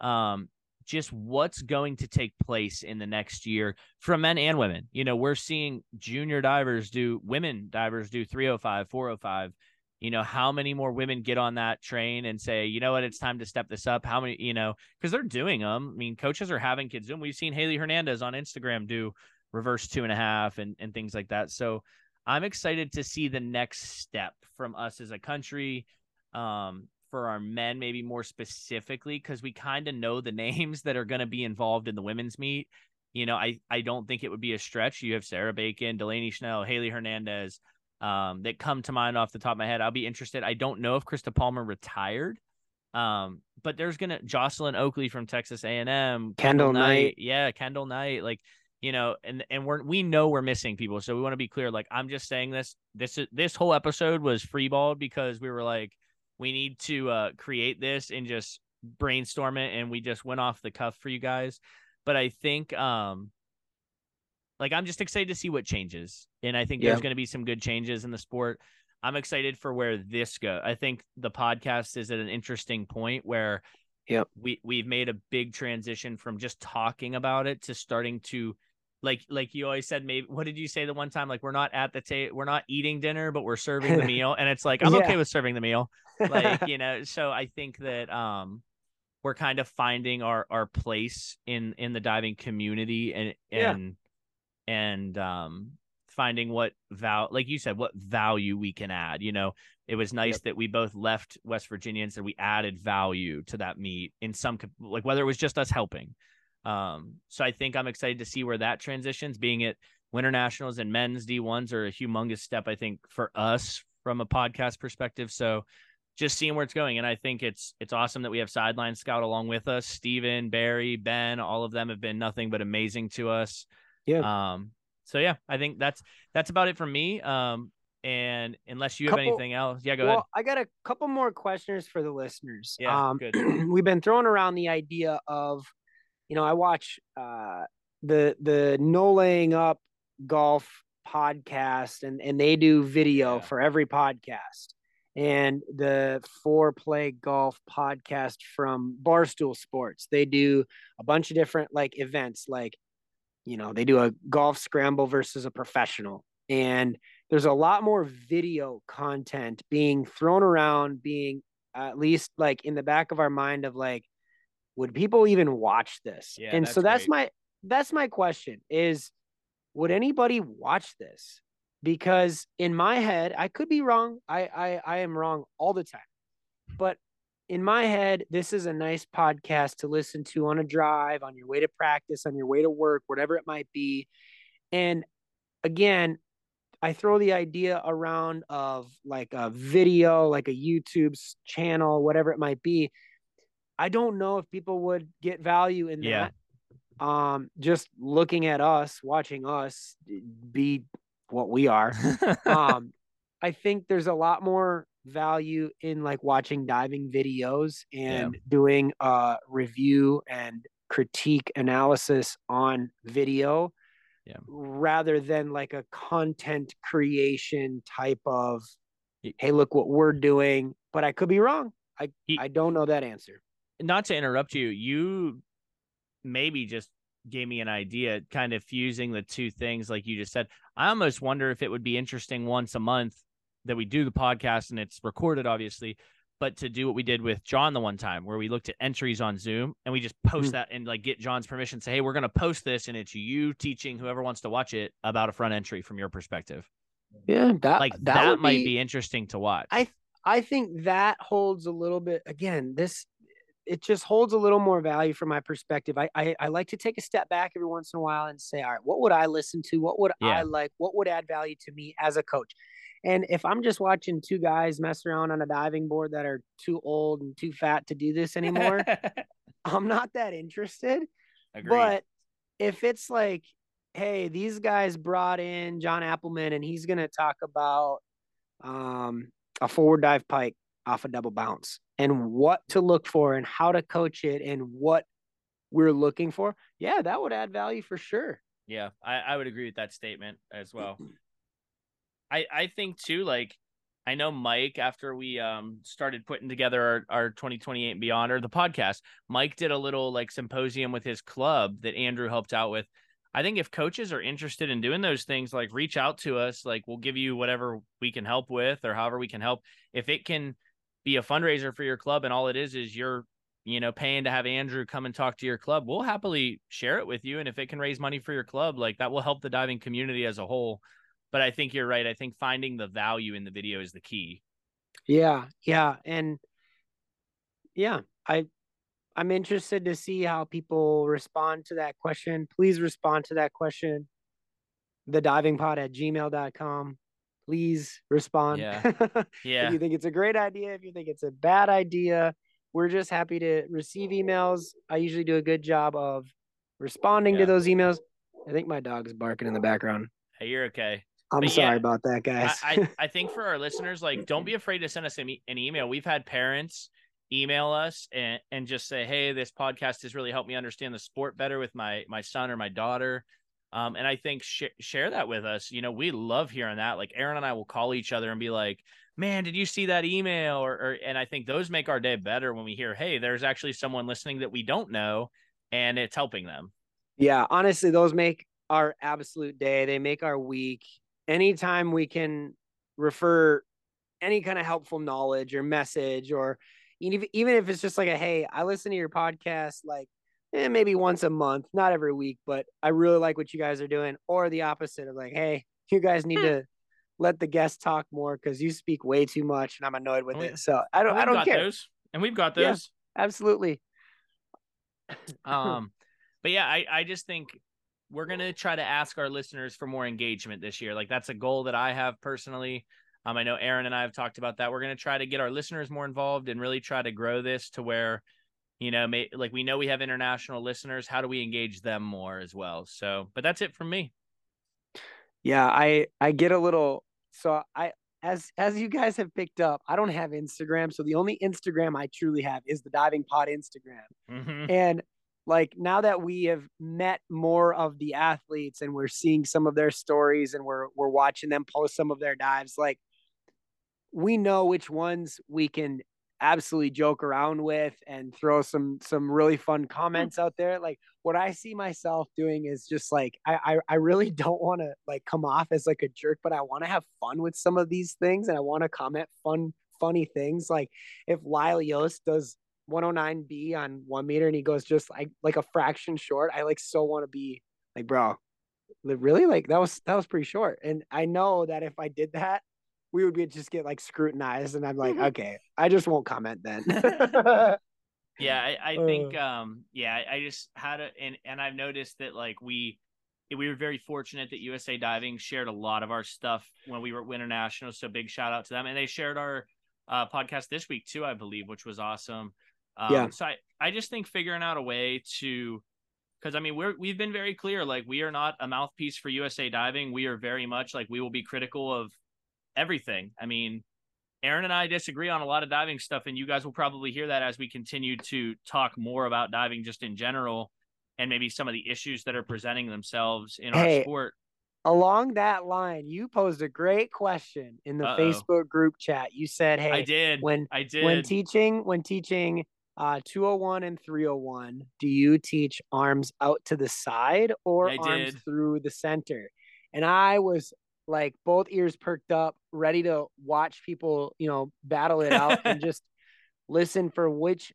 um just what's going to take place in the next year from men and women. You know, we're seeing junior divers do women divers do 305, 405. You know, how many more women get on that train and say, you know what, it's time to step this up? How many, you know, because they're doing them. I mean, coaches are having kids do them. We've seen Hailey Hernandez on Instagram do reverse two and a half and, and things like that. So I'm excited to see the next step from us as a country. Um, for our men, maybe more specifically, because we kind of know the names that are going to be involved in the women's meet. You know, I, I don't think it would be a stretch. You have Sarah Bacon, Delaney Schnell, Hailey Hernandez um, that come to mind off the top of my head. I'll be interested. I don't know if Krista Palmer retired, um, but there's gonna Jocelyn Oakley from Texas A&M, Kendall Knight. yeah, Kendall Knight, like you know, and and we're we know we're missing people, so we want to be clear. Like I'm just saying this. This is this whole episode was freeballed because we were like we need to uh, create this and just brainstorm it and we just went off the cuff for you guys but i think um like i'm just excited to see what changes and i think Yeah. there's going to be some good changes in the sport i'm excited for where this go i think the podcast is at an interesting point where Yep. we we've made a big transition from just talking about it to starting to like like you always said maybe what did you say the one time like we're not at the table we're not eating dinner but we're serving the meal and it's like i'm Yeah. okay with serving the meal like you know so i think that um we're kind of finding our our place in in the diving community and Yeah. and and um finding what val like you said what value we can add you know? It was nice that we both left west virginia and said we added value to that meet in some like whether it was just us helping. Um so i think i'm excited to see where that transitions being it winter nationals and men's d1s are a humongous step i think for us from a podcast perspective. So just seeing where it's going. And I think it's it's awesome that we have sideline scout along with us. Steven, Barry, Ben, all of them have been nothing but amazing to us. Yeah. Um. So yeah, I think that's that's about it from me. Um. And unless you have anything else, yeah, go well, ahead. I got a couple more questions for the listeners. Yeah, um, good. we've been throwing around the idea of, you know, I watch uh, the the no laying up golf podcast, and and they do video Yeah. for every podcast, and the Fore Play golf podcast from Barstool Sports. They do a bunch of different like events, like you know, they do a golf scramble versus a professional, and there's a lot more video content being thrown around, being at least like in the back of our mind of like, would people even watch this? Yeah, and that's so that's great. my that's my question is would anybody watch this? Because in my head, I could be wrong. I I, I am wrong all the time. But in my head, this is a nice podcast to listen to on a drive, on your way to practice, on your way to work, whatever it might be. And again, I throw the idea around of like a video, like a YouTube channel, whatever it might be. I don't know if people would get value in Yeah. that. Um, just looking at us, watching us be what we are. um, I think there's a lot more value in like watching diving videos and doing uh review and critique analysis on video Yeah. rather than like a content creation type of hey, look what we're doing. But I could be wrong. I He- I don't know that answer. not to interrupt you, you maybe just gave me an idea, kind of fusing the two things like you just said. I almost wonder if it would be interesting once a month that we do the podcast and it's recorded, obviously, but to do what we did with John the one time where we looked at entries on Zoom and we just post Mm. that and like get John's permission, say, hey, we're going to post this and it's you teaching whoever wants to watch it about a front entry from your perspective. Yeah, that Like that, that, might be, interesting to watch. I I think that holds a little bit again, this it just holds a little more value from my perspective. I, I I like to take a step back every once in a while and say, all right, what would I listen to? What would Yeah. I like? What would add value to me as a coach? And if I'm just watching two guys mess around on a diving board that are too old and too fat to do this anymore, I'm not that interested. Agreed. But if it's like, hey, these guys brought in John Appleman and he's gonna talk about um, a forward dive pike off a double bounce and what to look for and how to coach it and what we're looking for, yeah, that would add value for sure. Yeah, I, I would agree with that statement as well. I I think too, like I know Mike after we um started putting together our, our 2028 and beyond or the podcast, Mike did a little like symposium with his club that Andrew helped out with. I think if coaches are interested in doing those things, like reach out to us, like we'll give you whatever we can help with or however we can help. If it can be a fundraiser for your club and all it is is you're you know, paying to have Andrew come and talk to your club, we'll happily share it with you. And if it can raise money for your club, like that will help the diving community as a whole. But I think you're right. I think finding the value in the video is the key. Yeah, yeah, and yeah, I I'm interested to see how people respond to that question. Please respond to that question. The diving pod at gmail.com. Please respond. Yeah. yeah. if you think it's a great idea, if you think it's a bad idea, we're just happy to receive emails. I usually do a good job of responding Yeah. to those emails. I think my dog's barking in the background. Hey, you're okay. I'm But sorry yeah, about that, I, guys. I, I think for our listeners, like, don't be afraid to send us an, e- an email. We've had parents email us and, and just say, Hey, this podcast has really helped me understand the sport better with my, my son or my daughter. Um, and I think sh- share that with us. You know, we love hearing that. Like Aaron and I will call each other and be like, man, did you see that email? Or, or, and I think those make our day better when we hear, Hey, there's actually someone listening that we don't know and it's helping them. Yeah, honestly, those make our absolute day. They make our week. Anytime we can refer any kind of helpful knowledge or message, or even even if it's just like a hey, I listen to your podcast like eh, maybe once a month, not every week, but I really like what you guys are doing. Or the opposite of like, hey, you guys need to let the guests talk more because you speak way too much and I'm annoyed with we- it. So I don't I don't care. those. And we've got Yeah. those. Absolutely. um but yeah i i just think we're gonna try to ask our listeners for more engagement this year like that's a goal that i have personally um i know aaron and i have talked about that we're gonna try to get our listeners more involved and really try to grow this to where you know may, like we know we have international listeners how do we engage them more as well so but that's it from me Yeah, I I get a little so I as as you guys have picked up, I don't have Instagram, so the only Instagram I truly have is the Diving Pod Instagram. Mhm. And like now that we have met more of the athletes and we're seeing some of their stories and we're we're watching them post some of their dives, like we know which ones we can absolutely joke around with and throw some some really fun comments out there. Like what I see myself doing is just like I I, I really don't want to like come off as like a jerk, but I want to have fun with some of these things and I want to comment fun funny things. Like if Lyle Yost does 109B on one meter and he goes just like like a fraction short, I like so want to be like, bro, really? Like that was that was pretty short. And I know that if I did that, we would be just get like scrutinized. And I'm like, okay, I just won't comment then. yeah i, I think um yeah I, just had a and and i've noticed that like we we were very fortunate that usa diving shared a lot of our stuff when we were at winter national so big shout out to them and they shared our uh podcast this week too i believe which was awesome um, Yeah. so i i just think figuring out a way to because i mean we're we've been very clear like we are not a mouthpiece for usa diving we are very much like we will be critical of everything i mean Aaron and I disagree on a lot of diving stuff, and you guys will probably hear that as we continue to talk more about diving just in general and maybe some of the issues that are presenting themselves in Hey, our sport. along that line, you posed a great question in the Uh-oh. Facebook group chat. You said, "Hey, I did. when I did. when teaching when teaching uh 201 and 301, do you teach arms out to the side or I arms did. through the center?" And I was like both ears perked up, ready to watch people, you know, battle it out and just listen for which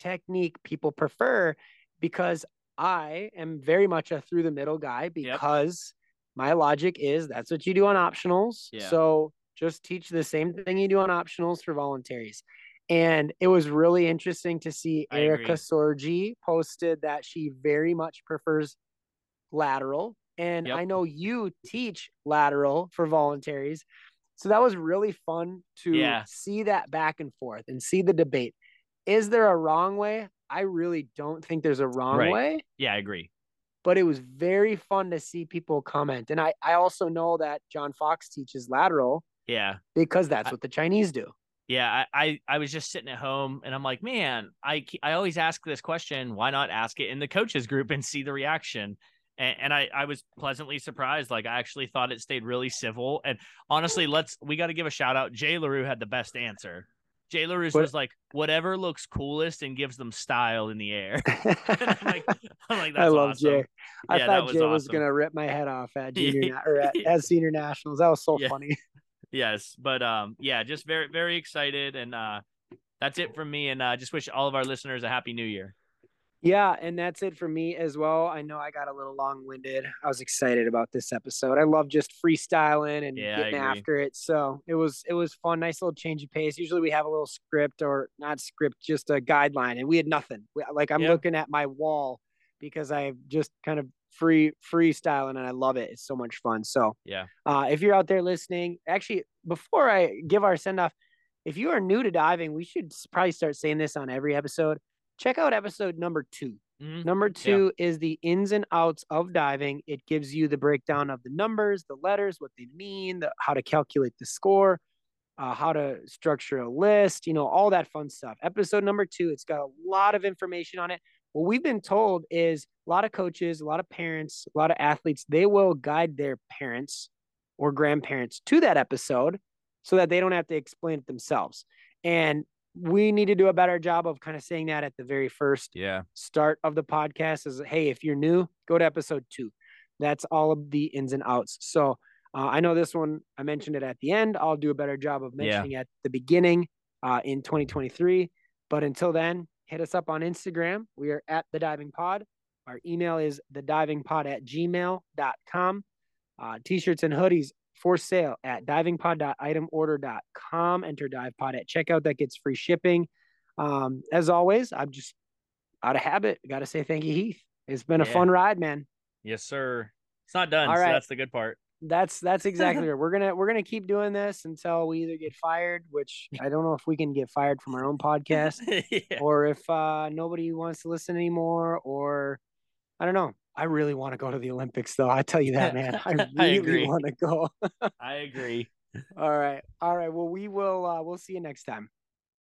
technique people prefer because I am very much a through the middle guy because my logic is that's what you do on optionals. Yeah. So just teach the same thing you do on optionals for voluntaries. And it was really interesting to see I Erica agree. Sorgi posted that she very much prefers lateral. And Yep. I know you teach lateral for voluntaries. So that was really fun to Yeah. see that back and forth and see the debate. Is there a wrong way? I really don't think there's a wrong Right. way yeah, I agree. but it was very fun to see people comment. And I, I also know that John Fox teaches lateral Yeah. because that's I- what the Chinese do. Yeah, I, I I was just sitting at home and I'm like, man, I I always ask this question. Why not ask it in the coaches group and see the reaction? And, and I I was pleasantly surprised. Like I actually thought it stayed really civil. And honestly, let's we got to give a shout out. Jay Larue had the best answer. Jay Larue What- was like, whatever looks coolest and gives them style in the air. I'm like, I'm like, that's I love awesome. Jay. I Yeah, thought was Jay was gonna rip my head off at junior or at, at senior nationals. That was so Yeah. funny. Yes, but um, yeah, just very very excited, and uh, that's it from me. And uh, just wish all of our listeners a happy New Year. Yeah, and that's it for me as well. I know I got a little long winded. I was excited about this episode. I love just freestyling and Yeah, getting after it. So it was it was fun, nice little change of pace. Usually we have a little script or not script, just a guideline, and we had nothing. We, like I'm Yeah. looking at my wall because I just kind of free freestyling and I love it. It's so much fun. So Yeah. uh, if you're out there listening, actually, before I give our send off, if you are new to diving, we should probably start saying this on every episode. Check out episode number two. Mhm. Number two is the ins and outs of diving. It gives you the breakdown of the numbers, the letters, what they mean, the, how to calculate the score, uh, how to structure a list, you know, all that fun stuff. Episode number two, it's got a lot of information on it. What we've been told is a lot of coaches, a lot of parents, a lot of athletes, they will guide their parents or grandparents to that episode so that they don't have to explain it themselves. And we need to do a better job of kind of saying that at the very first Yeah. start of the podcast is hey if you're new go to episode two. That's all of the ins and outs. So uh, i know this one i mentioned it at the end. I'll do a better job of Yeah. mentioning at the beginning uh, in 2023 but until then hit us up on instagram. We are at the diving pod. Our email is the diving pod at gmail.com uh, t-shirts and hoodies for sale at divingpod.itemorder.com enter dive pod at checkout that gets free shipping um, as always i'm just out of habit. Got to say thank you, Heath. It's been a fun ride, man. Yes, sir. It's not done. All so right. that's the good part. That's that's exactly right. We're gonna we're gonna keep doing this until we either get fired, which I don't know if we can get fired from our own podcast, yeah. or if uh, nobody wants to listen anymore, or I don't know. I really want to go to the Olympics, though. I tell you that, man. I I really agree. want to go. I agree. All right, all right. Well, we will. Uh, we'll see you next time.